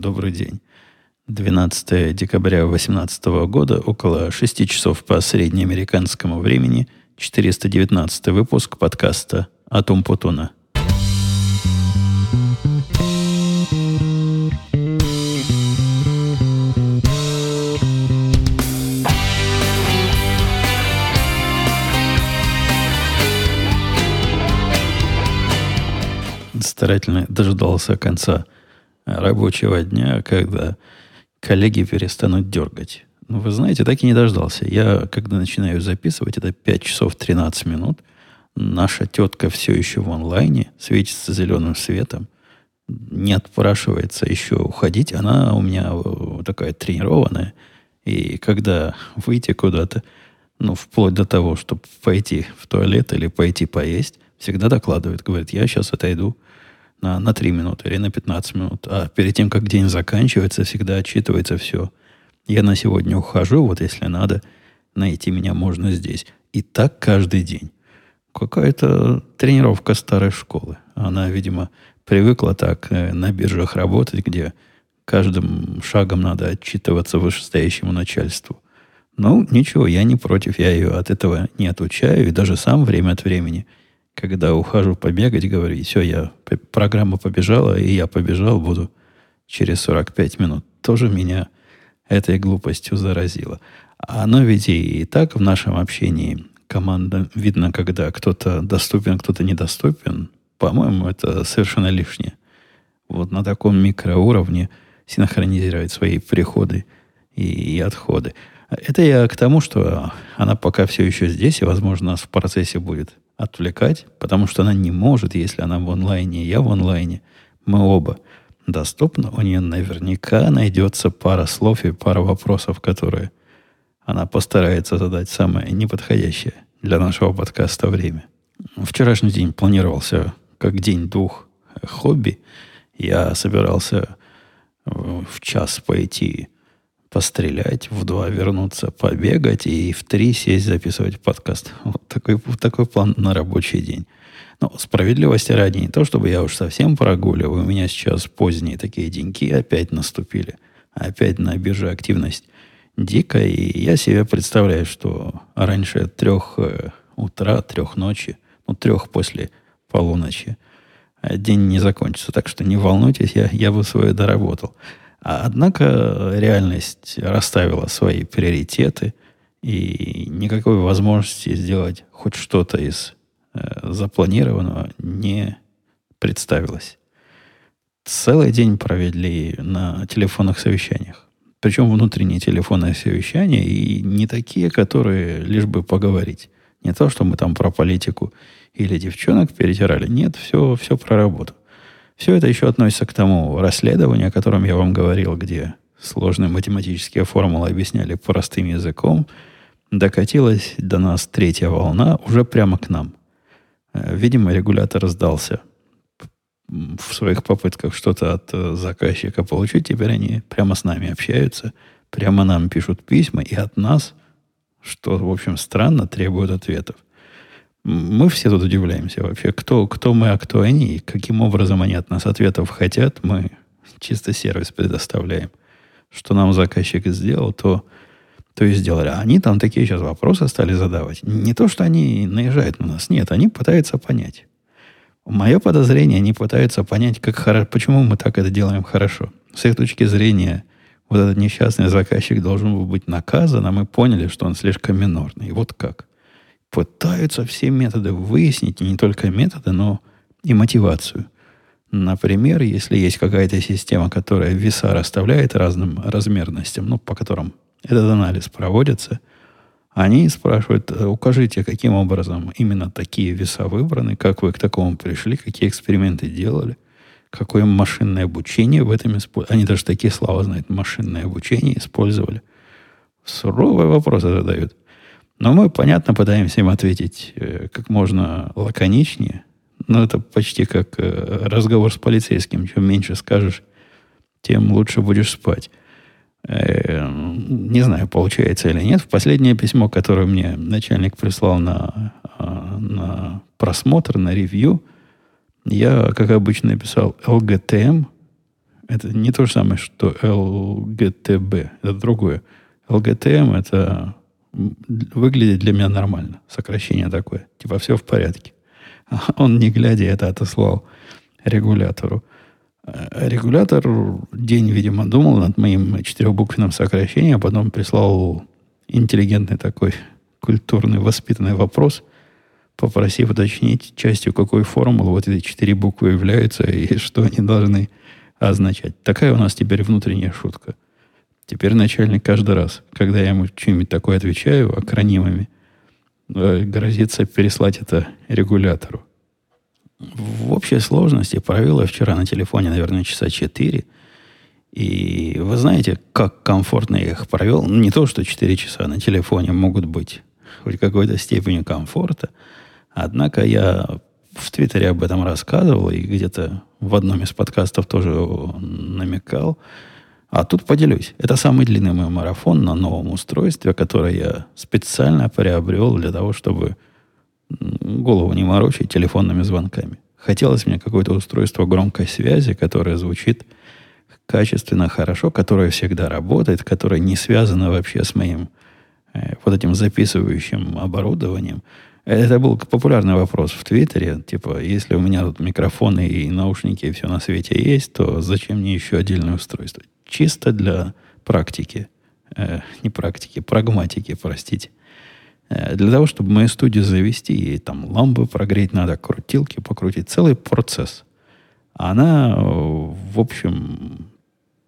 добрый день. 12 декабря 2018 года, около 6 часов по среднеамериканскому времени, 419 выпуск подкаста «Атом Путуна». Старательно дожидался конца рабочего дня, когда коллеги перестанут дергать. Ну, вы знаете, так и не дождался. Я, когда начинаю записывать, это 5 часов 13 минут, наша тетка все еще в онлайне, светится зеленым светом, не отпрашивается еще уходить. Она у меня такая тренированная. И когда выйти куда-то, ну, вплоть до того, чтобы пойти в туалет или пойти поесть, всегда докладывает, говорит, я сейчас отойду на, на 3 минуты или на 15 минут. А перед тем, как день заканчивается, всегда отчитывается все. Я на сегодня ухожу, вот если надо, найти меня можно здесь. И так каждый день. Какая-то тренировка старой школы. Она, видимо, привыкла так э, на биржах работать, где каждым шагом надо отчитываться вышестоящему начальству. Ну, ничего, я не против, я ее от этого не отучаю, и даже сам время от времени – когда ухожу побегать, говорю, все, я, программа побежала, и я побежал, буду через 45 минут. Тоже меня этой глупостью заразило. Оно ведь и так в нашем общении команда видно, когда кто-то доступен, кто-то недоступен. По-моему, это совершенно лишнее. Вот на таком микроуровне синхронизировать свои приходы и, и отходы. Это я к тому, что она пока все еще здесь, и, возможно, нас в процессе будет отвлекать, потому что она не может, если она в онлайне, я в онлайне, мы оба доступны, у нее наверняка найдется пара слов и пара вопросов, которые она постарается задать самое неподходящее для нашего подкаста время. Вчерашний день планировался как день двух хобби. Я собирался в час пойти пострелять, в два вернуться, побегать и в три сесть записывать подкаст. Вот такой, такой план на рабочий день. Но справедливости ради не то, чтобы я уж совсем прогуливаю. У меня сейчас поздние такие деньки опять наступили. Опять на бирже активность дикая. И я себе представляю, что раньше трех э, утра, трех ночи, ну, трех после полуночи, э, день не закончится. Так что не волнуйтесь, я, я бы свое доработал. А однако реальность расставила свои приоритеты, и никакой возможности сделать хоть что-то из э, запланированного не представилось. Целый день провели на телефонных совещаниях. Причем внутренние телефонные совещания и не такие, которые лишь бы поговорить. Не то, что мы там про политику или девчонок перетирали. Нет, все, все про работу. Все это еще относится к тому расследованию, о котором я вам говорил, где сложные математические формулы объясняли простым языком. Докатилась до нас третья волна уже прямо к нам. Э, видимо, регулятор сдался в своих попытках что-то от э, заказчика получить. Теперь они прямо с нами общаются, прямо нам пишут письма, и от нас, что, в общем, странно, требуют ответов. Мы все тут удивляемся вообще, кто, кто мы, а кто они, и каким образом они от нас ответов хотят. Мы чисто сервис предоставляем. Что нам заказчик сделал, то, то и сделали. А они там такие сейчас вопросы стали задавать. Не то, что они наезжают на нас. Нет, они пытаются понять. Мое подозрение, они пытаются понять, как хоро... почему мы так это делаем хорошо. С их точки зрения, вот этот несчастный заказчик должен был быть наказан, а мы поняли, что он слишком минорный. Вот как пытаются все методы выяснить, не только методы, но и мотивацию. Например, если есть какая-то система, которая веса расставляет разным размерностям, ну, по которым этот анализ проводится, они спрашивают, «Э, укажите, каким образом именно такие веса выбраны, как вы к такому пришли, какие эксперименты делали, какое машинное обучение в этом использовали. Они даже такие слова знают, машинное обучение использовали. Суровые вопросы задают. Но мы, понятно, пытаемся им ответить э, как можно лаконичнее. Но это почти как э, разговор с полицейским. Чем меньше скажешь, тем лучше будешь спать. Э, не знаю, получается или нет. Последнее письмо, которое мне начальник прислал на, на просмотр, на ревью, я, как обычно, написал LGTM, Это не то же самое, что ЛГТБ. Это другое. ЛГТМ это выглядит для меня нормально. Сокращение такое. Типа все в порядке. Он, не глядя, это отослал регулятору. Э, регулятор день, видимо, думал над моим четырехбуквенным сокращением, а потом прислал интеллигентный такой культурный, воспитанный вопрос, попросив уточнить частью какой формулы вот эти четыре буквы являются и что они должны означать. Такая у нас теперь внутренняя шутка. Теперь начальник каждый раз, когда я ему что-нибудь такое отвечаю акронимами, э, грозится переслать это регулятору. В общей сложности провел я вчера на телефоне, наверное, часа четыре. И вы знаете, как комфортно я их провел. Не то, что 4 часа на телефоне могут быть хоть какой-то степени комфорта. Однако я в Твиттере об этом рассказывал и где-то в одном из подкастов тоже намекал. А тут поделюсь. Это самый длинный мой марафон на новом устройстве, которое я специально приобрел для того, чтобы голову не морочить телефонными звонками. Хотелось мне какое-то устройство громкой связи, которое звучит качественно, хорошо, которое всегда работает, которое не связано вообще с моим э, вот этим записывающим оборудованием. Это был популярный вопрос в Твиттере. Типа, если у меня тут микрофоны и наушники и все на свете есть, то зачем мне еще отдельное устройство? Чисто для практики. Э, не практики, прагматики, простите. Э, для того, чтобы мою студию завести, и там лампы прогреть надо, крутилки покрутить. Целый процесс. Она, в общем,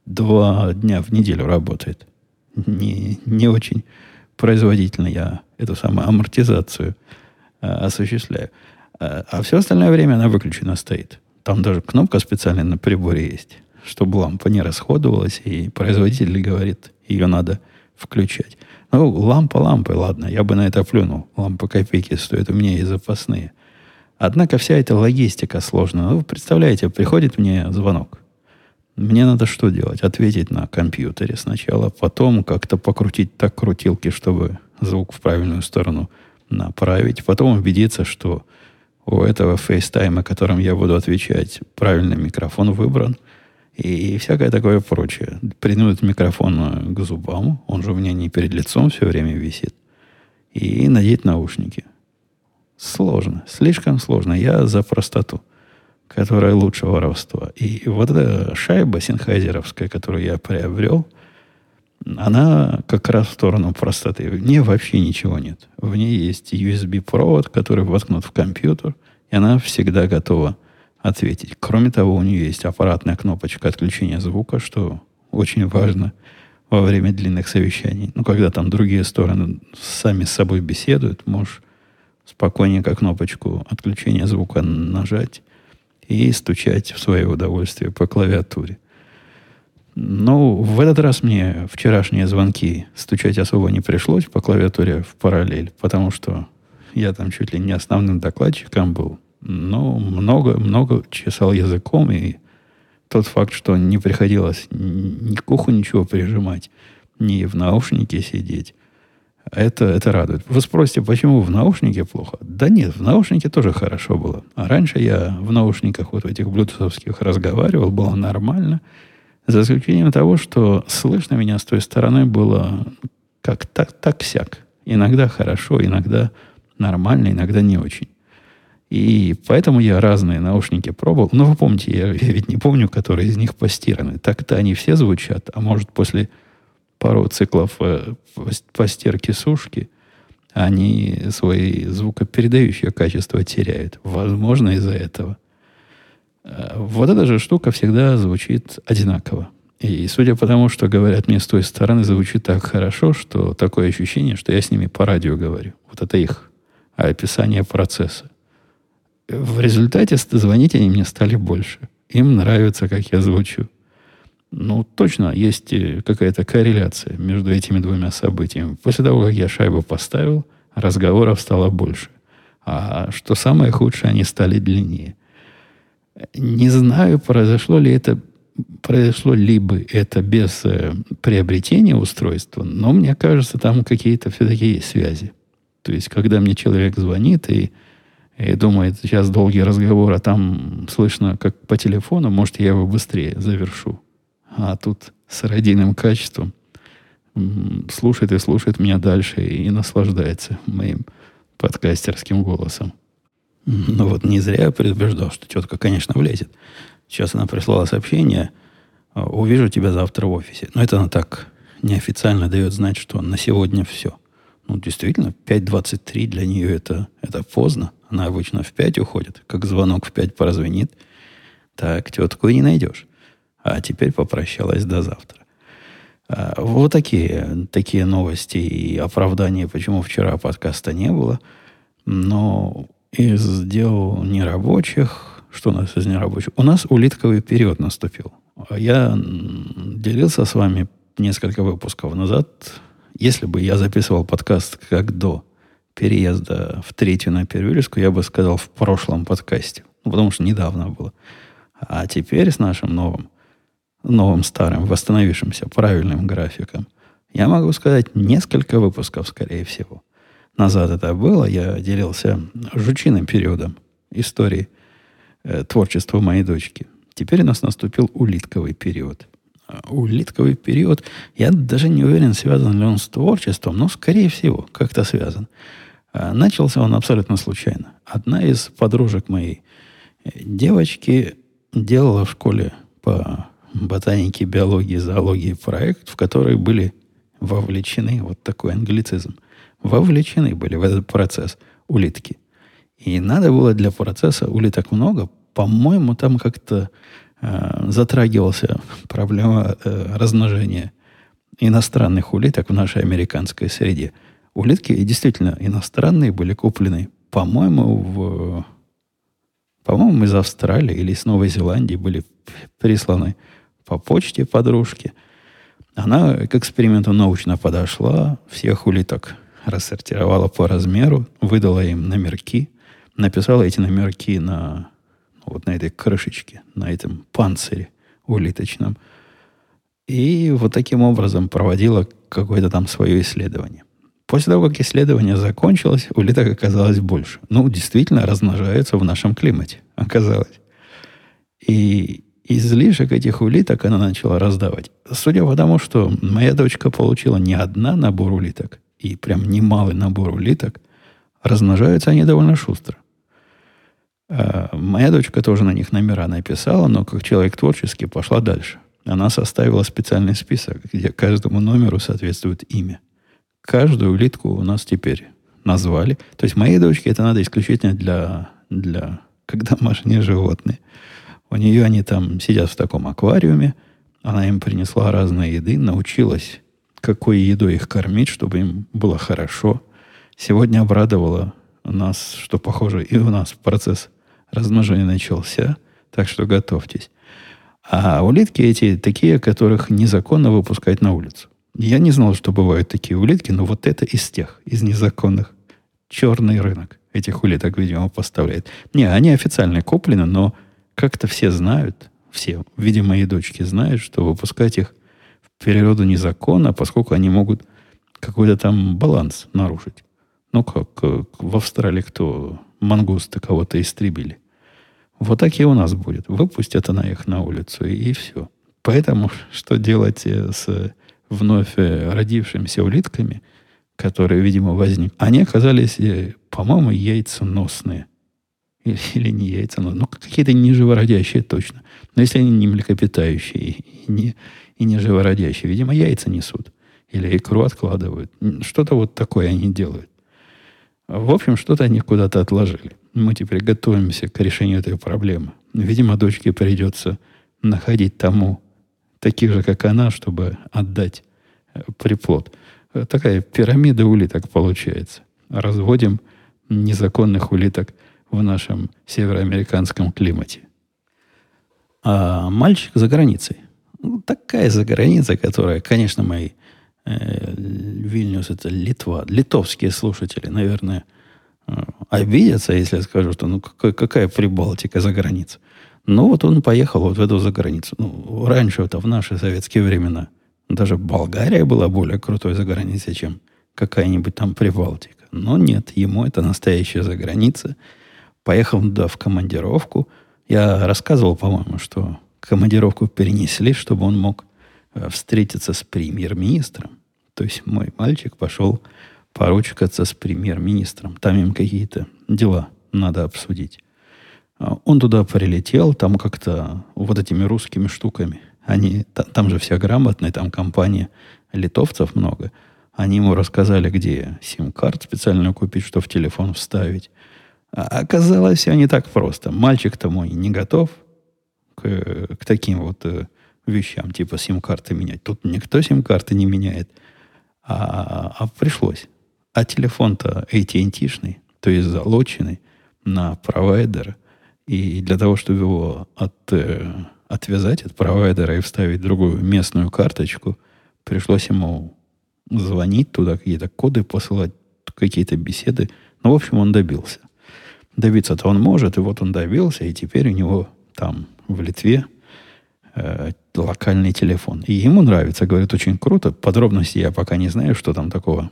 два дня в неделю работает. Не, не очень производительно я эту самую амортизацию осуществляю. Э, а все остальное время она выключена стоит. Там даже кнопка специальная на приборе есть, чтобы лампа не расходовалась, и производитель говорит, ее надо включать. Ну, лампа лампой, ладно, я бы на это плюнул. Лампа копейки стоит, у меня и запасные. Однако вся эта логистика сложная. Ну, представляете, приходит мне звонок. Мне надо что делать? Ответить на компьютере сначала, потом как-то покрутить так крутилки, чтобы звук в правильную сторону направить, потом убедиться, что у этого FaceTime а, которым я буду отвечать, правильный микрофон выбран, и всякое такое прочее. Принудить микрофон к зубам, он же у меня не перед лицом все время висит, и надеть наушники. Сложно, слишком сложно. Я за простоту которая лучше воровства. И вот эта шайба синхайзеровская, которую я приобрел, она как раз в сторону простоты. В ней вообще ничего нет. В ней есть USB-провод, который воткнут в компьютер, и она всегда готова ответить. Кроме того, у нее есть аппаратная кнопочка отключения звука, что очень важно во время длинных совещаний. Ну, когда там другие стороны сами с собой беседуют, можешь спокойненько кнопочку отключения звука нажать, и стучать в свое удовольствие по клавиатуре. Ну, в этот раз мне вчерашние звонки стучать особо не пришлось по клавиатуре в параллель, потому что я там чуть ли не основным докладчиком был. Но много-много чесал языком, и тот факт, что не приходилось ни к уху ничего прижимать, ни в наушнике сидеть, это, это радует. Вы спросите, почему в наушнике плохо? Да нет, в наушнике тоже хорошо было. А раньше я в наушниках вот в этих блютусовских разговаривал, было нормально. За исключением того, что слышно меня с той стороны было как так, так сяк. Иногда хорошо, иногда нормально, иногда не очень. И поэтому я разные наушники пробовал. Но вы помните, я, ведь не помню, которые из них постираны. Так-то они все звучат, а может после пару циклов э, по стирке сушки, они свои звукопередающие качества теряют. Возможно, из-за этого. Э, вот эта же штука всегда звучит одинаково. И судя по тому, что говорят мне с той стороны, звучит так хорошо, что такое ощущение, что я с ними по радио говорю. Вот это их описание процесса. В результате звонить они мне стали больше. Им нравится, как я звучу. Ну, точно есть э, какая-то корреляция между этими двумя событиями. После того, как я шайбу поставил, разговоров стало больше. А что самое худшее, они стали длиннее. Не знаю, произошло ли это, произошло ли бы это без э, приобретения устройства, но мне кажется, там какие-то все-таки есть связи. То есть, когда мне человек звонит и, и думает, сейчас долгий разговор, а там слышно, как по телефону, может, я его быстрее завершу а тут с радийным качеством слушает и слушает меня дальше и наслаждается моим подкастерским голосом. Ну вот не зря я предупреждал, что тетка, конечно, влезет. Сейчас она прислала сообщение, «А, увижу тебя завтра в офисе. Но это она так неофициально дает знать, что на сегодня все. Ну, действительно, 5.23 для нее это, это поздно. Она обычно в 5 уходит, как звонок в 5 прозвенит. Так, тетку и не найдешь. А теперь попрощалась до завтра. А, вот такие, такие новости и оправдания, почему вчера подкаста не было. Но из дел нерабочих, что у нас из нерабочих? У нас улитковый период наступил. Я делился с вами несколько выпусков назад. Если бы я записывал подкаст как до переезда в третью на Первильскую, я бы сказал в прошлом подкасте. Ну, потому что недавно было. А теперь с нашим новым, новым старым, восстановившимся правильным графиком, я могу сказать несколько выпусков, скорее всего. Назад это было, я делился жучиным периодом истории э, творчества моей дочки. Теперь у нас наступил улитковый период. А улитковый период, я даже не уверен, связан ли он с творчеством, но, скорее всего, как-то связан. А начался он абсолютно случайно. Одна из подружек моей э, девочки делала в школе по ботанике, биологии, зоологии проект, в который были вовлечены, вот такой англицизм, вовлечены были в этот процесс улитки. И надо было для процесса улиток много. По-моему, там как-то э, затрагивался проблема э, размножения иностранных улиток в нашей американской среде. Улитки действительно иностранные были куплены, по-моему, в по-моему, из Австралии или из Новой Зеландии были присланы по почте подружки. Она к эксперименту научно подошла, всех улиток рассортировала по размеру, выдала им номерки, написала эти номерки на вот на этой крышечке, на этом панцире улиточном. И вот таким образом проводила какое-то там свое исследование. После того, как исследование закончилось, улиток оказалось больше. Ну, действительно размножаются в нашем климате, оказалось. И излишек этих улиток она начала раздавать. Судя по тому, что моя дочка получила не одна набор улиток, и прям немалый набор улиток, размножаются они довольно шустро. А моя дочка тоже на них номера написала, но как человек творческий пошла дальше. Она составила специальный список, где каждому номеру соответствует имя – каждую улитку у нас теперь назвали. То есть моей дочке это надо исключительно для, для как домашние животные. У нее они там сидят в таком аквариуме. Она им принесла разные еды, научилась, какой едой их кормить, чтобы им было хорошо. Сегодня обрадовала нас, что, похоже, и у нас процесс размножения начался. Так что готовьтесь. А улитки эти такие, которых незаконно выпускать на улицу. Я не знал, что бывают такие улитки, но вот это из тех, из незаконных. Черный рынок этих улиток, видимо, поставляет. Не, они официально куплены, но как-то все знают, все, видимо, и дочки знают, что выпускать их природу незаконно, поскольку они могут какой-то там баланс нарушить. Ну, как в Австралии кто мангусты кого-то истребили. Вот так и у нас будет. Выпустят она их на улицу, и, и все. Поэтому что делать э, с вновь э, родившимися улитками, которые, видимо, возникли, они оказались, э, по-моему, яйценосные. Или, или не яйценосные. Ну, какие-то неживородящие точно. Но если они не млекопитающие и не, и не живородящие, видимо, яйца несут. Или икру откладывают. Что-то вот такое они делают. В общем, что-то они куда-то отложили. Мы теперь готовимся к решению этой проблемы. Видимо, дочке придется находить тому таких же, как она, чтобы отдать э, приплод. Э, такая пирамида улиток получается. Разводим незаконных улиток в нашем североамериканском климате. А мальчик за границей. Ну, такая за граница, которая, конечно, мои э, Вильнюс это Литва, литовские слушатели, наверное, э, обидятся, если я скажу, что ну какая, какая Прибалтика за границей. Ну, вот он поехал вот в эту заграницу. Ну, раньше, это в наши советские времена, даже Болгария была более крутой заграницей, чем какая-нибудь там Прибалтика. Но нет, ему это настоящая заграница. Поехал туда в командировку. Я рассказывал, по-моему, что командировку перенесли, чтобы он мог э, встретиться с премьер-министром. То есть мой мальчик пошел поручкаться с премьер-министром. Там им какие-то дела надо обсудить. А он туда прилетел, там как-то вот этими русскими штуками. Они, там же все грамотные, там компания литовцев много. Они ему рассказали, где сим-карт специально купить, что в телефон вставить. А оказалось, все не так просто. Мальчик-то мой не готов к, к таким вот э, вещам, типа сим-карты менять. Тут никто сим-карты не меняет. А, а пришлось. А телефон-то AT&T-шный, то есть залоченный на провайдер. И для того, чтобы его от, э, отвязать от провайдера и вставить другую местную карточку, пришлось ему звонить туда, какие-то коды посылать, какие-то беседы. Ну, в общем, он добился. Добиться-то он может, и вот он добился, и теперь у него там в Литве э, локальный телефон. И ему нравится, говорит, очень круто. Подробности я пока не знаю, что там такого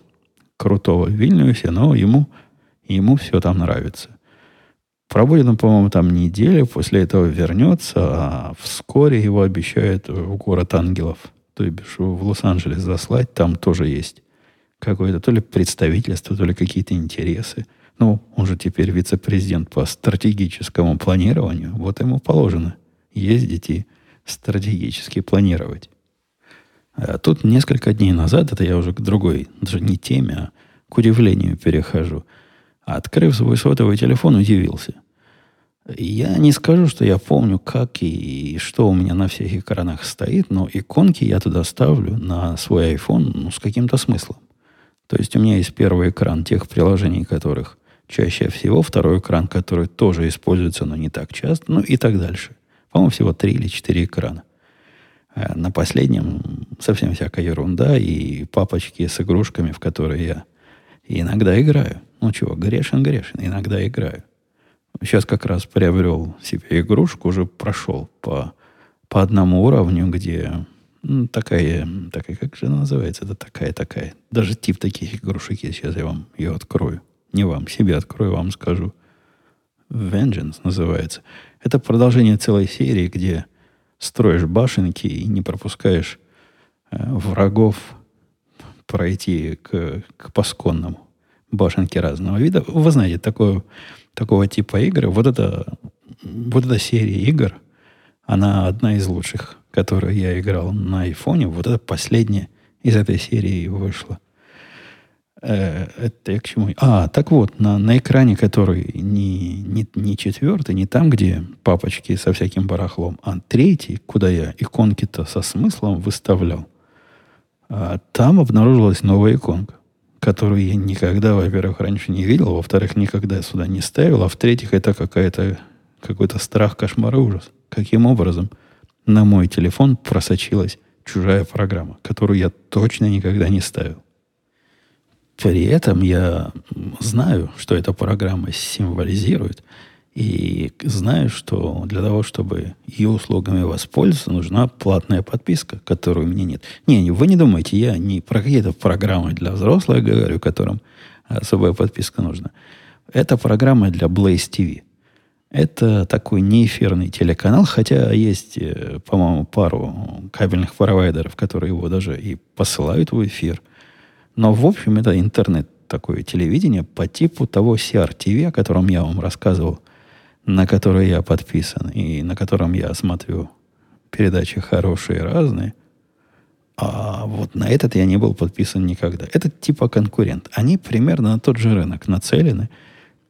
крутого в Вильнюсе, но ему, ему все там нравится. Пробудет он, по-моему, там неделю, после этого вернется, а вскоре его обещают в город ангелов, то бишь в Лос-Анджелес заслать, там тоже есть какое-то то ли представительство, то ли какие-то интересы. Ну, он же теперь вице-президент по стратегическому планированию, вот ему положено ездить и стратегически планировать. А тут несколько дней назад, это я уже к другой, даже не теме, а к удивлению перехожу – Открыв свой сотовый телефон, удивился. Я не скажу, что я помню, как и что у меня на всех экранах стоит, но иконки я туда ставлю на свой iPhone ну, с каким-то смыслом. То есть у меня есть первый экран тех приложений, которых чаще всего, второй экран, который тоже используется, но не так часто, ну и так дальше. По-моему, всего три или четыре экрана. А на последнем совсем всякая ерунда и папочки с игрушками, в которые я иногда играю. Ну чего, грешен, грешен. Иногда играю. Сейчас как раз приобрел себе игрушку, уже прошел по, по одному уровню, где ну, такая, такая, как же она называется? Это такая-такая. Даже тип таких игрушек есть. Сейчас я вам ее открою. Не вам, себе открою, вам скажу. Vengeance называется. Это продолжение целой серии, где строишь башенки и не пропускаешь э, врагов пройти к, к пасконному башенки разного вида. Вы знаете, такое, такого типа игры, вот эта, вот эта серия игр, она одна из лучших, которую я играл на айфоне. Вот это последняя из этой серии вышла. Э, это я к чему? А, так вот, на, на экране, который не, не, не четвертый, не там, где папочки со всяким барахлом, а третий, куда я иконки-то со смыслом выставлял, а там обнаружилась новая иконка которую я никогда, во-первых, раньше не видел, во-вторых, никогда сюда не ставил, а в-третьих, это какая-то какой-то страх, кошмар и ужас. Каким образом на мой телефон просочилась чужая программа, которую я точно никогда не ставил. При этом я знаю, что эта программа символизирует – и знаю, что для того, чтобы ее услугами воспользоваться, нужна платная подписка, которой у меня нет. Не, вы не думайте, я не про какие-то программы для взрослых говорю, которым особая подписка нужна. Это программа для Blaze TV. Это такой неэфирный телеканал, хотя есть, э, по-моему, пару кабельных провайдеров, которые его даже и посылают в эфир. Но, в общем, это интернет такое телевидение по типу того CRTV, о котором я вам рассказывал на который я подписан и на котором я смотрю передачи хорошие, разные, а вот на этот я не был подписан никогда. Это типа конкурент. Они примерно на тот же рынок нацелены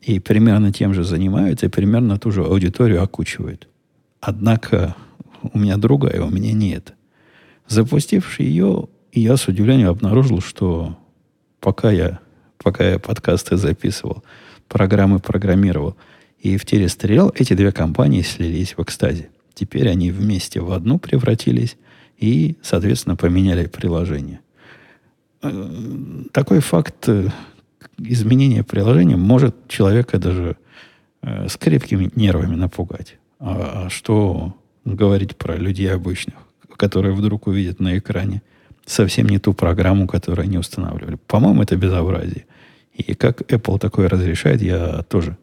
и примерно тем же занимаются, и примерно ту же аудиторию окучивают. Однако у меня другая, у меня нет. Запустивший ее, я с удивлением обнаружил, что пока я, пока я подкасты записывал, программы программировал – и в теле стрел эти две компании слились в экстазе. Теперь они вместе в одну превратились и, соответственно, поменяли приложение. Э, такой факт э, изменения приложения может человека даже э, с крепкими нервами напугать. А, а что говорить про людей обычных, которые вдруг увидят на экране совсем не ту программу, которую они устанавливали. По-моему, это безобразие. И как Apple такое разрешает, я тоже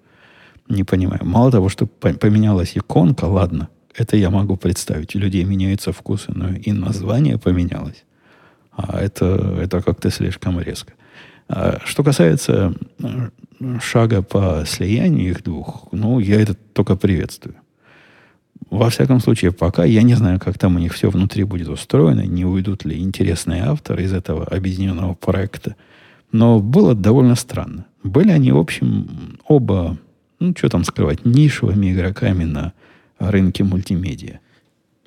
не понимаю. Мало того, что поменялась иконка, ладно, Это я могу представить. У людей меняются вкусы, но и название поменялось. А это, это как-то слишком резко. А что касается э, шага по слиянию их двух, ну, я это только приветствую. Во всяком случае, пока я не знаю, как там у них все внутри будет устроено, не уйдут ли интересные авторы из этого объединенного проекта. Но было довольно странно. Были они, в общем, оба, ну, что там скрывать, нишевыми игроками на рынке мультимедиа.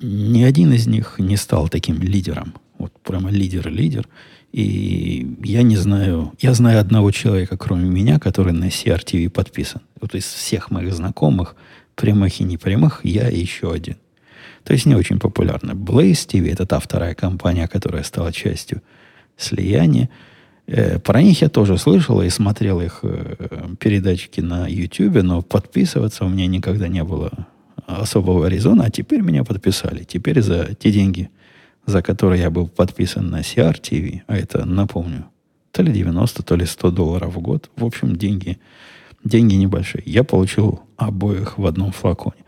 Ни один из них не стал таким лидером. Вот прямо лидер-лидер. И я не знаю, я знаю одного человека, кроме меня, который на CRTV подписан. Вот из всех моих знакомых, прямых и непрямых, я еще один. То есть не очень популярно. Blaze TV – это та вторая компания, которая стала частью слияния. Э, про них я тоже слышал и смотрел их э, передачки на YouTube, но подписываться у меня никогда не было особого резона, а теперь меня подписали. Теперь за те деньги, за которые я был подписан на CR а это, напомню, то ли 90, то ли 100 долларов в год. В общем, деньги, деньги небольшие. Я получил обоих в одном флаконе.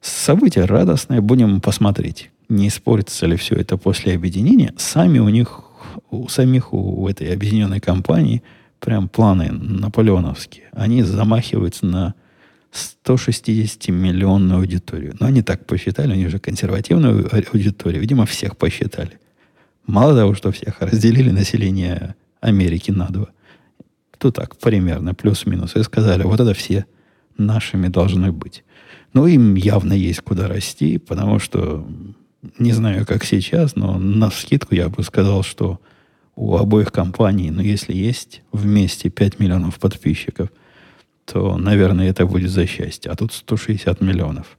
Событие радостное. Будем посмотреть, не испортится ли все это после объединения. Сами у них, у самих у этой объединенной компании прям планы наполеоновские. Они замахиваются на 160-миллионную аудиторию. Но они так посчитали, они же консервативную аудиторию, видимо, всех посчитали. Мало того, что всех разделили население Америки на два. То так, примерно, плюс-минус. И сказали, вот это все нашими должны быть. Ну, им явно есть куда расти, потому что, не знаю, как сейчас, но на скидку я бы сказал, что у обоих компаний, ну, если есть вместе 5 миллионов подписчиков – то, наверное, это будет за счастье. А тут 160 миллионов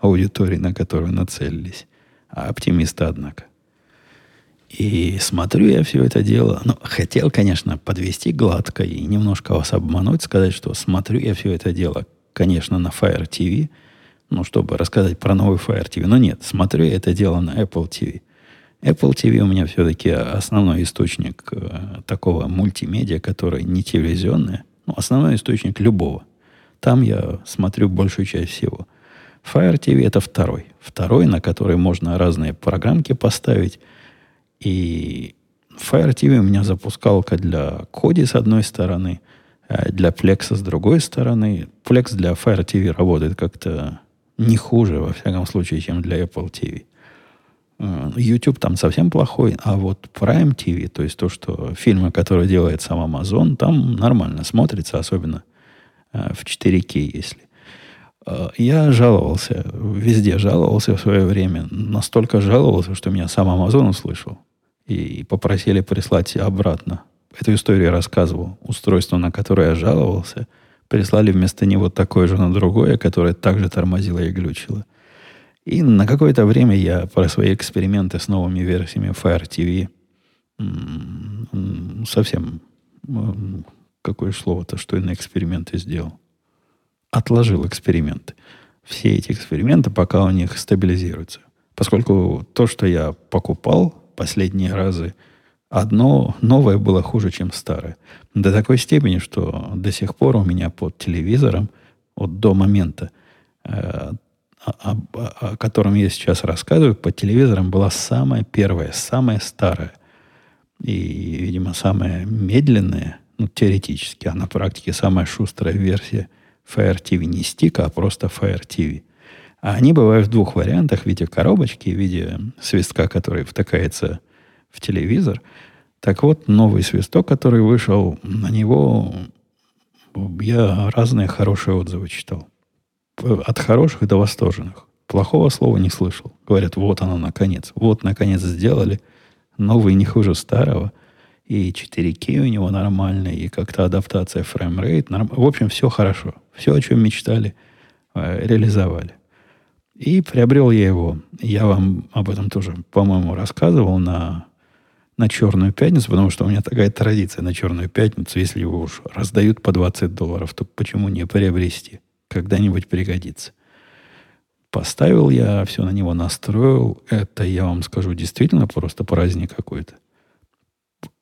аудитории, на которую нацелились. А оптимисты, однако. И смотрю я все это дело. Ну, хотел, конечно, подвести гладко и немножко вас обмануть, сказать, что смотрю я все это дело, конечно, на Fire TV, ну, чтобы рассказать про новый Fire TV. Но нет, смотрю я это дело на Apple TV. Apple TV у меня все-таки основной источник э, такого мультимедиа, который не телевизионный, ну, основной источник любого. Там я смотрю большую часть всего. Fire TV это второй. Второй, на который можно разные программки поставить. И Fire TV у меня запускалка для Коди с одной стороны, а для Plex с другой стороны. Plex для Fire TV работает как-то не хуже, во всяком случае, чем для Apple TV. Э, YouTube там совсем плохой, а вот Prime TV, то есть то, что фильмы, которые делает сам Amazon, там нормально смотрится, особенно э, в 4К, если. Э, я жаловался, везде жаловался в свое время, настолько жаловался, что меня сам Amazon услышал и попросили прислать обратно. Эту историю я рассказывал. Устройство, на которое я жаловался, прислали вместо него такое же на другое, которое также тормозило и глючило – и на какое-то время я про свои эксперименты с новыми версиями Fire TV совсем какое слово-то, что я на эксперименты сделал. Отложил эксперименты. Все эти эксперименты, пока у них стабилизируются. Поскольку то, что я покупал последние разы, одно новое было хуже, чем старое. До такой степени, что до сих пор у меня под телевизором, вот до момента э, о, о, о котором я сейчас рассказываю, по телевизорам была самая первая, самая старая и, видимо, самая медленная, ну, теоретически, а на практике самая шустрая версия Fire TV не стика, а просто Fire TV. А они бывают в двух вариантах, в виде коробочки, в виде свистка, который втыкается в телевизор. Так вот, новый свисток, который вышел, на него я разные хорошие отзывы читал от хороших до восторженных. Плохого слова не слышал. Говорят, вот оно наконец. Вот, наконец, сделали. Новый не хуже старого. И 4К у него нормальный, и как-то адаптация frame rate. Норм... В общем, все хорошо. Все, о чем мечтали, э, реализовали. И приобрел я его. Я вам об этом тоже, по-моему, рассказывал на, на Черную пятницу, потому что у меня такая традиция на Черную пятницу. Если его уж раздают по 20 долларов, то почему не приобрести? когда-нибудь пригодится. Поставил я, все на него настроил. Это, я вам скажу, действительно просто праздник какой-то.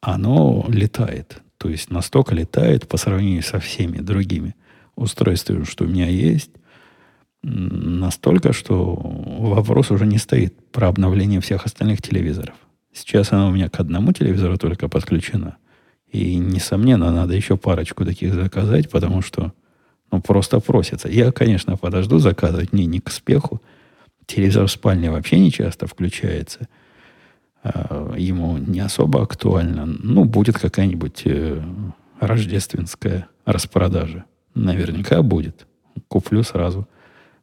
Оно летает. То есть настолько летает по сравнению со всеми другими устройствами, что у меня есть. Настолько, что вопрос уже не стоит про обновление всех остальных телевизоров. Сейчас она у меня к одному телевизору только подключена. И, несомненно, надо еще парочку таких заказать, потому что ну, просто просится. Я, конечно, подожду заказывать, не, не к спеху. Телевизор в спальне вообще не часто включается. А, ему не особо актуально. Ну, будет какая-нибудь э, рождественская распродажа. Наверняка будет. Куплю сразу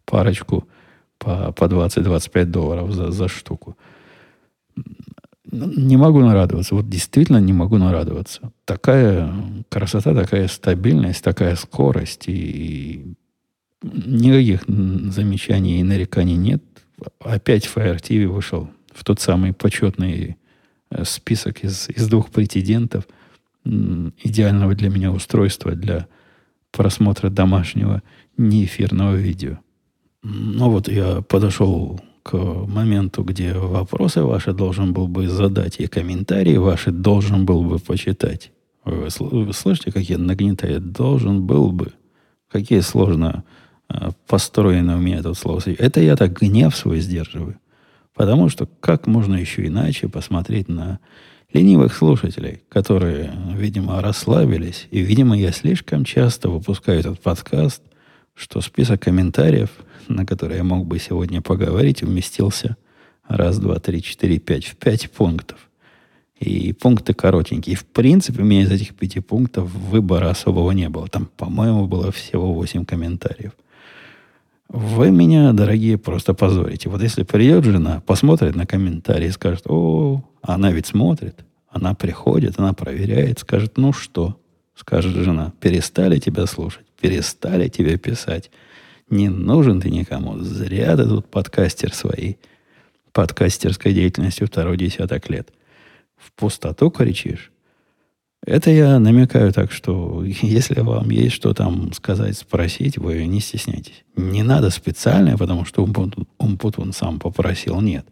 парочку по, по 20-25 долларов за, за штуку. Не могу нарадоваться. Вот действительно не могу нарадоваться. Такая красота, такая стабильность, такая скорость. И никаких замечаний и нареканий нет. Опять Fire TV вышел в тот самый почетный э, список из, из двух претендентов идеального для меня устройства для просмотра домашнего неэфирного видео. Ну вот я подошел к моменту, где вопросы ваши должен был бы задать, и комментарии ваши должен был бы почитать. Вы, слышите, как я нагнетаю? Должен был бы. Какие сложно э, построены у меня тут слова. Это я так гнев свой сдерживаю. Потому что как можно еще иначе посмотреть на ленивых слушателей, которые, видимо, расслабились. И, видимо, я слишком часто выпускаю этот подкаст, что список комментариев, на которые я мог бы сегодня поговорить, уместился раз, два, три, четыре, пять, в пять пунктов. И пункты коротенькие. В принципе, у меня из этих пяти пунктов выбора особого не было. Там, по-моему, было всего восемь комментариев. Вы меня, дорогие, просто позорите. Вот если придет жена, посмотрит на комментарии и скажет, о, она ведь смотрит, она приходит, она проверяет, скажет, ну что, скажет жена, перестали тебя слушать, перестали тебе писать, не нужен ты никому, зря ты тут подкастер своей, подкастерской деятельностью второй десяток лет. В пустоту кричишь, это я намекаю так, что если вам есть что там сказать, спросить, вы не стесняйтесь. Не надо специально, потому что Умпутун сам попросил, нет.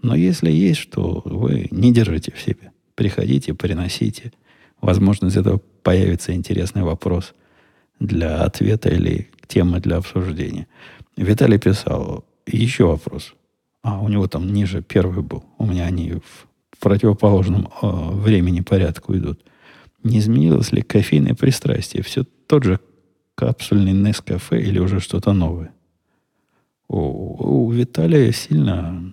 Но если есть что, вы не держите в себе. Приходите, приносите. Возможно, из этого появится интересный вопрос для ответа или темы для обсуждения. Виталий писал, еще вопрос. А, у него там ниже первый был. У меня они в противоположном э, времени порядку идут – не изменилось ли кофейное пристрастие? Все тот же капсульный Нескафе или уже что-то новое? У, у Виталия сильно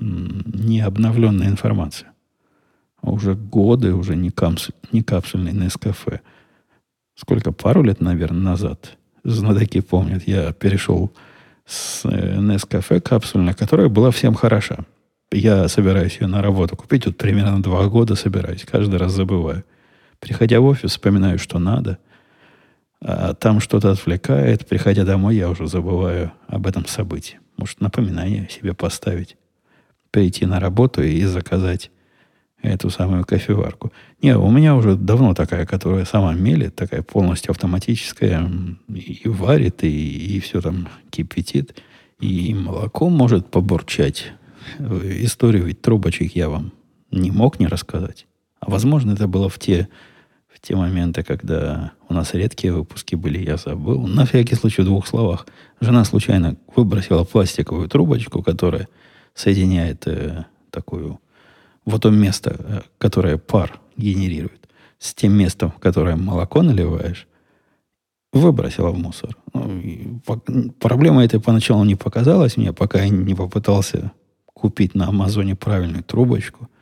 не обновленная информация. Уже годы уже не, капсуль, не капсульный Нескафе. Сколько? Пару лет, наверное, назад. Знатоки помнят. Я перешел с э, капсульной, которая была всем хороша. Я собираюсь ее на работу купить. Вот примерно два года собираюсь. Каждый раз забываю. Приходя в офис, вспоминаю, что надо. А там что-то отвлекает. Приходя домой, я уже забываю об этом событии. Может, напоминание себе поставить. Прийти на работу и заказать эту самую кофеварку. Не, у меня уже давно такая, которая сама мелит, такая полностью автоматическая, и варит, и, и все там кипятит, и молоко может побурчать. Историю ведь трубочек я вам не мог не рассказать. А возможно, это было в те в те моменты, когда у нас редкие выпуски были, я забыл. На всякий случай в двух словах. Жена случайно выбросила пластиковую трубочку, которая соединяет э, такую вот то место, э, которое пар генерирует, с тем местом, в которое молоко наливаешь, выбросила в мусор. Ну, по, проблема этой поначалу не показалась мне, пока я не попытался купить на Амазоне правильную трубочку –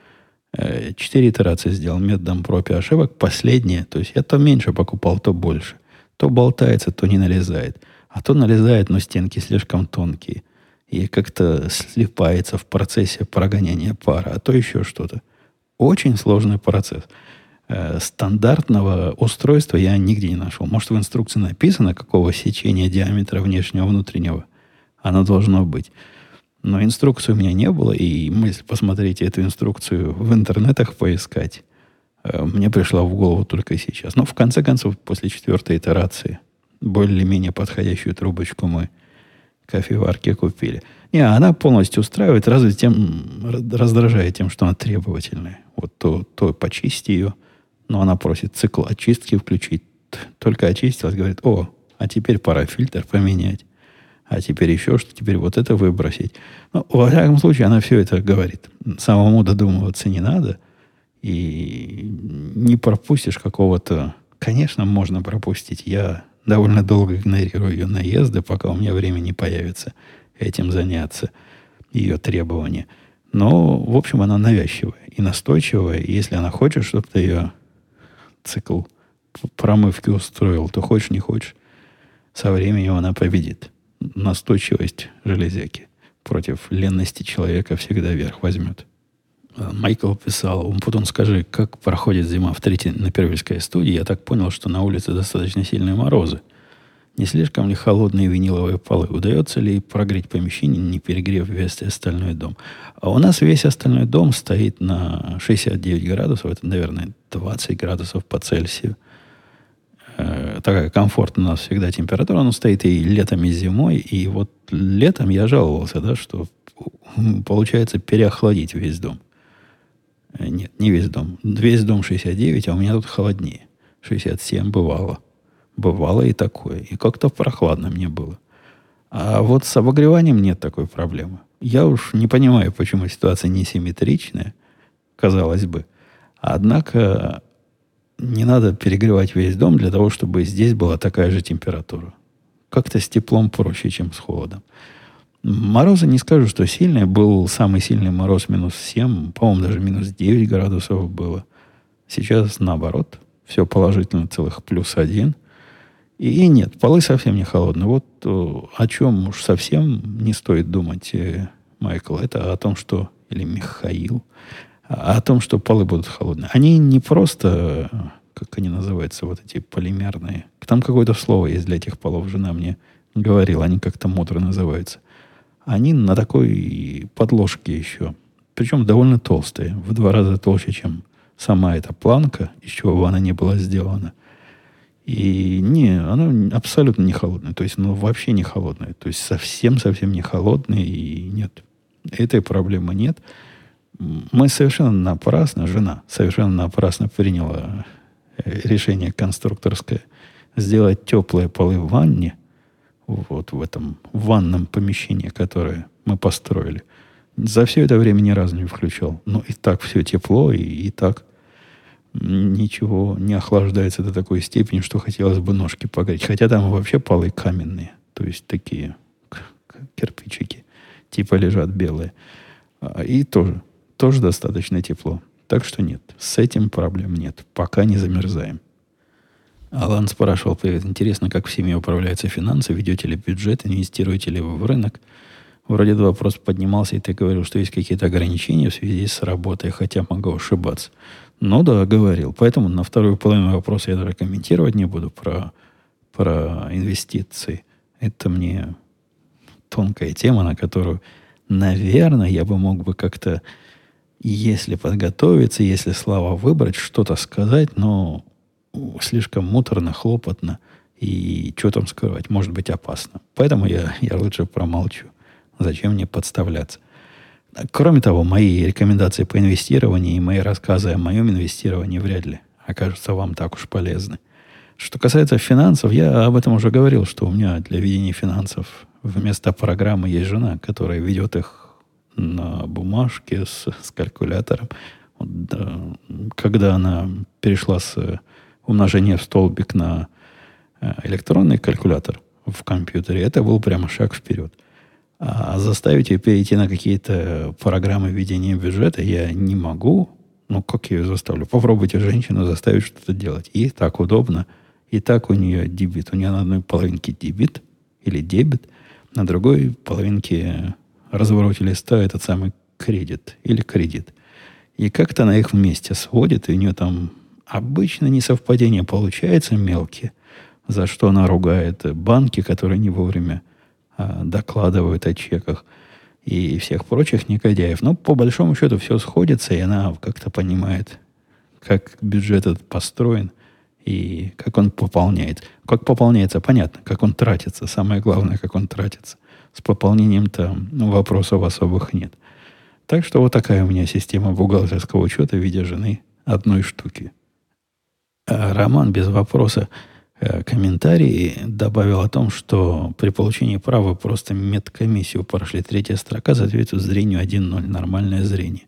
Э, четыре итерации сделал методом проб и ошибок. Последнее, то есть я то меньше покупал, то больше. То болтается, то не налезает. А то налезает, но стенки слишком тонкие. И как-то слипается в процессе прогоняния пара, а то еще что-то. Очень сложный процесс. Э, стандартного устройства я нигде не нашел. Может, в инструкции написано, какого сечения диаметра внешнего внутреннего оно должно быть. Но инструкции у меня не было, и мысль посмотреть эту инструкцию в интернетах поискать э, мне пришла в голову только сейчас. Но в конце концов, после четвертой итерации, более-менее подходящую трубочку мы кофеварки купили. Не, она полностью устраивает, разве тем раздражает тем, что она требовательная. Вот то, то почисти ее, но она просит цикл очистки включить. Только очистилась, говорит, о, а теперь пора фильтр поменять. а теперь еще что, теперь вот это выбросить. Ну, во всяком случае, она все это говорит. Самому додумываться не надо. И не пропустишь какого-то... Конечно, можно пропустить. Я довольно долго игнорирую ее наезды, пока у меня время не появится этим заняться, ее требования. Но, в общем, она навязчивая и настойчивая. И если она хочет, чтобы ты ее цикл промывки устроил, то хочешь, не хочешь, со временем она победит. Настойчивость железяки против ленности человека всегда вверх возьмет. Майкл писал, потом скажи, как проходит зима в третьей на Первильской студии. Я так понял, что на улице достаточно сильные морозы. Не слишком ли холодные виниловые полы? Удается ли прогреть помещение, не перегрев весь остальной дом? А у нас весь остальной дом стоит на 69 градусов. Это, наверное, 20 градусов по Цельсию. Э, такая комфортная у нас всегда температура. Он стоит и летом, и зимой. И вот летом я жаловался, да, что получается переохладить весь дом. Э, нет, не весь дом. Весь дом 69, а у меня тут холоднее. 67 бывало. Бывало и такое. И как-то прохладно мне было. А вот с обогреванием нет такой проблемы. Я уж не понимаю, почему ситуация несимметричная, казалось бы. Однако не надо перегревать весь дом для того, чтобы здесь была такая же температура. Как-то с теплом проще, чем с холодом. Морозы не скажу, что сильные. Был самый сильный мороз минус 7, по-моему, даже минус 9 градусов было. Сейчас наоборот. Все положительно, целых плюс 1. И нет, полы совсем не холодные. Вот о чем уж совсем не стоит думать, э, Майкл, это о том, что, или Михаил, о том, что полы будут холодные. Они не просто, как они называются, вот эти полимерные. Там какое-то слово есть для этих полов. Жена мне говорила, они как-то мудро называются. Они на такой подложке еще. Причем довольно толстые. В два раза толще, чем сама эта планка, из чего бы она не была сделана. И не, она абсолютно не холодная. То есть, ну, вообще не холодная. То есть, совсем-совсем не холодная. И нет, этой проблемы нет. Мы совершенно напрасно, жена совершенно напрасно приняла э, решение конструкторское сделать теплые полы в ванне, вот в этом ванном помещении, которое мы построили. За все это время ни разу не включал. Но и так все тепло, и, и так ничего не охлаждается до такой степени, что хотелось бы ножки погреть. Хотя там вообще полы каменные, то есть такие кирпичики, типа лежат белые. А, и тоже, тоже достаточно тепло. Так что нет, с этим проблем нет. Пока не замерзаем. Алан спрашивал, привет, интересно, как в семье управляются финансы, ведете ли бюджет, инвестируете ли вы в рынок? Вроде этот вопрос поднимался, и ты говорил, что есть какие-то ограничения в связи с работой, хотя могу ошибаться. Ну да, говорил. Поэтому на вторую половину вопроса я даже комментировать не буду про, про инвестиции. Это мне тонкая тема, на которую, наверное, я бы мог бы как-то, если подготовиться, если слова выбрать, что-то сказать, но слишком муторно, хлопотно, и что там скрывать, может быть опасно. Поэтому я, я лучше промолчу. Зачем мне подставляться? Кроме того, мои рекомендации по инвестированию и мои рассказы о моем инвестировании вряд ли окажутся вам так уж полезны. Что касается финансов, я об этом уже говорил, что у меня для ведения финансов вместо программы есть жена, которая ведет их на бумажке с, с калькулятором. Когда она перешла с умножения в столбик на э, электронный калькулятор в компьютере, это был прямо шаг вперед. А заставить ее перейти на какие-то программы ведения бюджета я не могу. Ну, как я ее заставлю? Попробуйте женщину заставить что-то делать. Ей так удобно. И так у нее дебит. У нее на одной половинке дебит или дебет, на другой половинке развороте листа этот самый кредит или кредит. И как-то она их вместе сводит, и у нее там обычно несовпадения получаются мелкие, за что она ругает банки, которые не вовремя а, докладывают о чеках и всех прочих негодяев. Но по большому счету все сходится, и она как-то понимает, как бюджет этот построен и как он пополняет. Как пополняется, понятно, как он тратится. Самое главное, как он тратится. С пополнением-то ну, вопросов особых нет. Так что вот такая у меня система бухгалтерского учета в виде жены одной штуки. А Роман без вопроса э, комментарий добавил о том, что при получении права просто медкомиссию прошли. Третья строка соответствует зрению 1.0. Нормальное зрение.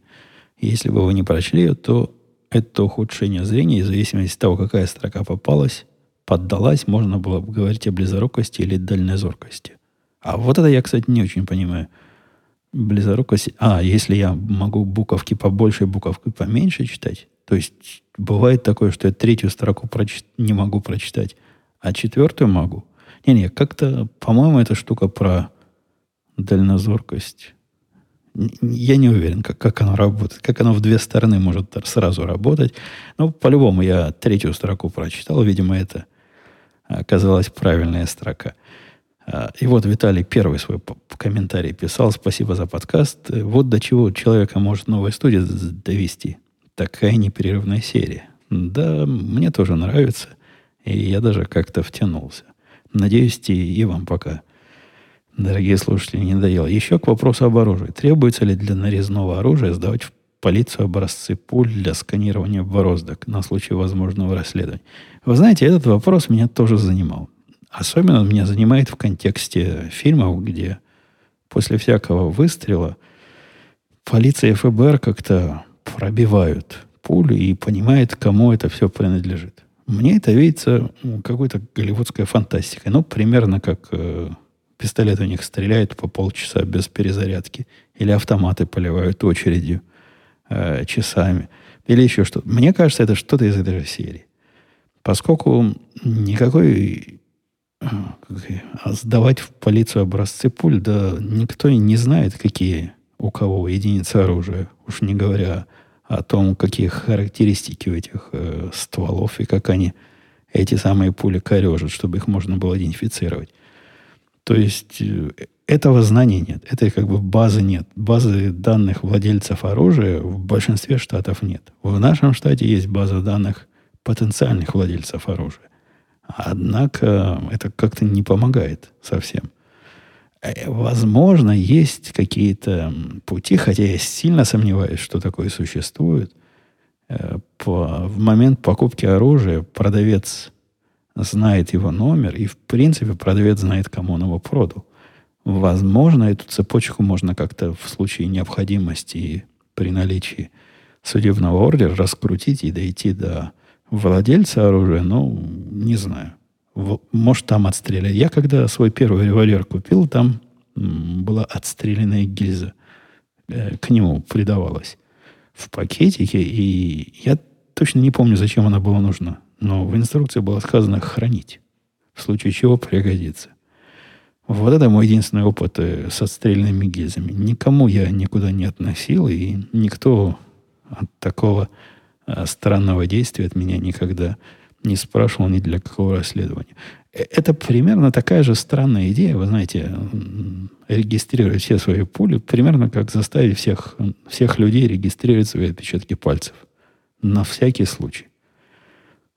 Если бы вы не прочли ее, то это ухудшение зрения, в зависимости от того, какая строка попалась, поддалась, можно было бы говорить о близорукости или дальнозоркости. А вот это я, кстати, не очень понимаю. Близорукость. А, если я могу буковки побольше, буковки поменьше читать, то есть бывает такое, что я третью строку прочит... не могу прочитать, а четвертую могу. Не-не, как-то, по-моему, эта штука про дальнозоркость. Я не уверен, как, как оно работает, как оно в две стороны может сразу работать. Но по-любому я третью строку прочитал. Видимо, это оказалась правильная строка. А, и вот Виталий первый свой комментарий писал. Спасибо за подкаст. Вот до чего человека может новая студия довести. Такая непрерывная серия. Да, мне тоже нравится. И я даже как-то втянулся. Надеюсь, и, вам пока, дорогие слушатели, не надоело. Еще к вопросу об оружии. Требуется ли для нарезного оружия сдавать в полицию образцы пуль для сканирования бороздок на случай возможного расследования? Вы знаете, этот вопрос меня тоже занимал. Особенно он меня занимает в контексте фильмов, где после всякого выстрела полиция и ФБР как-то пробивают пулю и понимает, кому это все принадлежит. Мне это видится какой-то голливудской фантастикой. Ну, примерно как э, пистолет у них стреляет по полчаса без перезарядки. Или автоматы поливают очередью э, часами. Или еще что-то. Мне кажется, это что-то из этой же серии. Поскольку никакой а сдавать в полицию образцы пуль, да никто и не знает, какие у кого единицы оружия. Уж не говоря о том, какие характеристики у этих э, стволов и как они эти самые пули корежат, чтобы их можно было идентифицировать. То есть э, этого знания нет. Этой как бы базы нет. Базы данных владельцев оружия в большинстве штатов нет. В нашем штате есть база данных потенциальных владельцев оружия. Однако это как-то не помогает совсем. Э, возможно, есть какие-то пути, хотя я сильно сомневаюсь, что такое существует. Э, по, в момент покупки оружия продавец знает его номер, и в принципе продавец знает, кому он его продал. Возможно, эту цепочку можно как-то в случае необходимости и при наличии судебного ордера раскрутить и дойти до владельца оружия, ну, не знаю. Может, там отстреляли. Я когда свой первый револьвер купил, там была отстрелянная гильза. Э, к нему придавалась в пакетике, и я точно не помню, зачем она была нужна. Но в инструкции было сказано хранить, в случае чего пригодится. Вот это мой единственный опыт э, с отстрельными гильзами. Никому я никуда не относил, и никто от такого а, странного действия от меня никогда не спрашивал ни для какого расследования. Э, это примерно такая же странная идея, вы знаете, регистрировать все свои пули, примерно как заставить всех, всех людей регистрировать свои отпечатки пальцев. На всякий случай.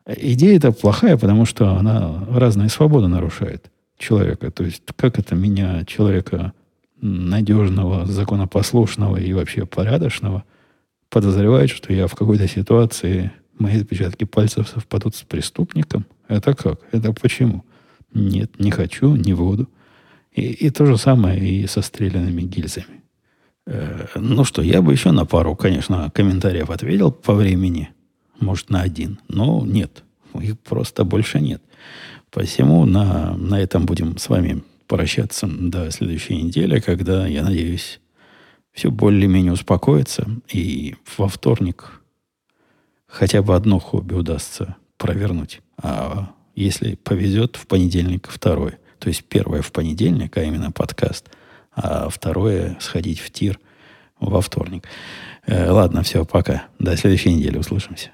Идея эта плохая, потому что она разные свободы нарушает человека. То есть, как это меня, человека надежного, законопослушного и вообще порядочного, подозревает, что я в какой-то ситуации, мои отпечатки пальцев совпадут с преступником. Это как? Это почему? Нет, не хочу, не буду. И, и то же самое и со стрелянными гильзами. Э, ну что, я бы еще на пару, конечно, комментариев ответил по времени. Может, на один. Но нет. Их просто больше нет. Посему на, на этом будем с вами прощаться до следующей недели, когда, я надеюсь, все более-менее успокоится, и во вторник хотя бы одно хобби удастся провернуть. А если повезет, в понедельник второе. То есть первое в понедельник, а именно подкаст, а второе сходить в тир во вторник. Э, ладно, все, пока. До следующей недели услышимся.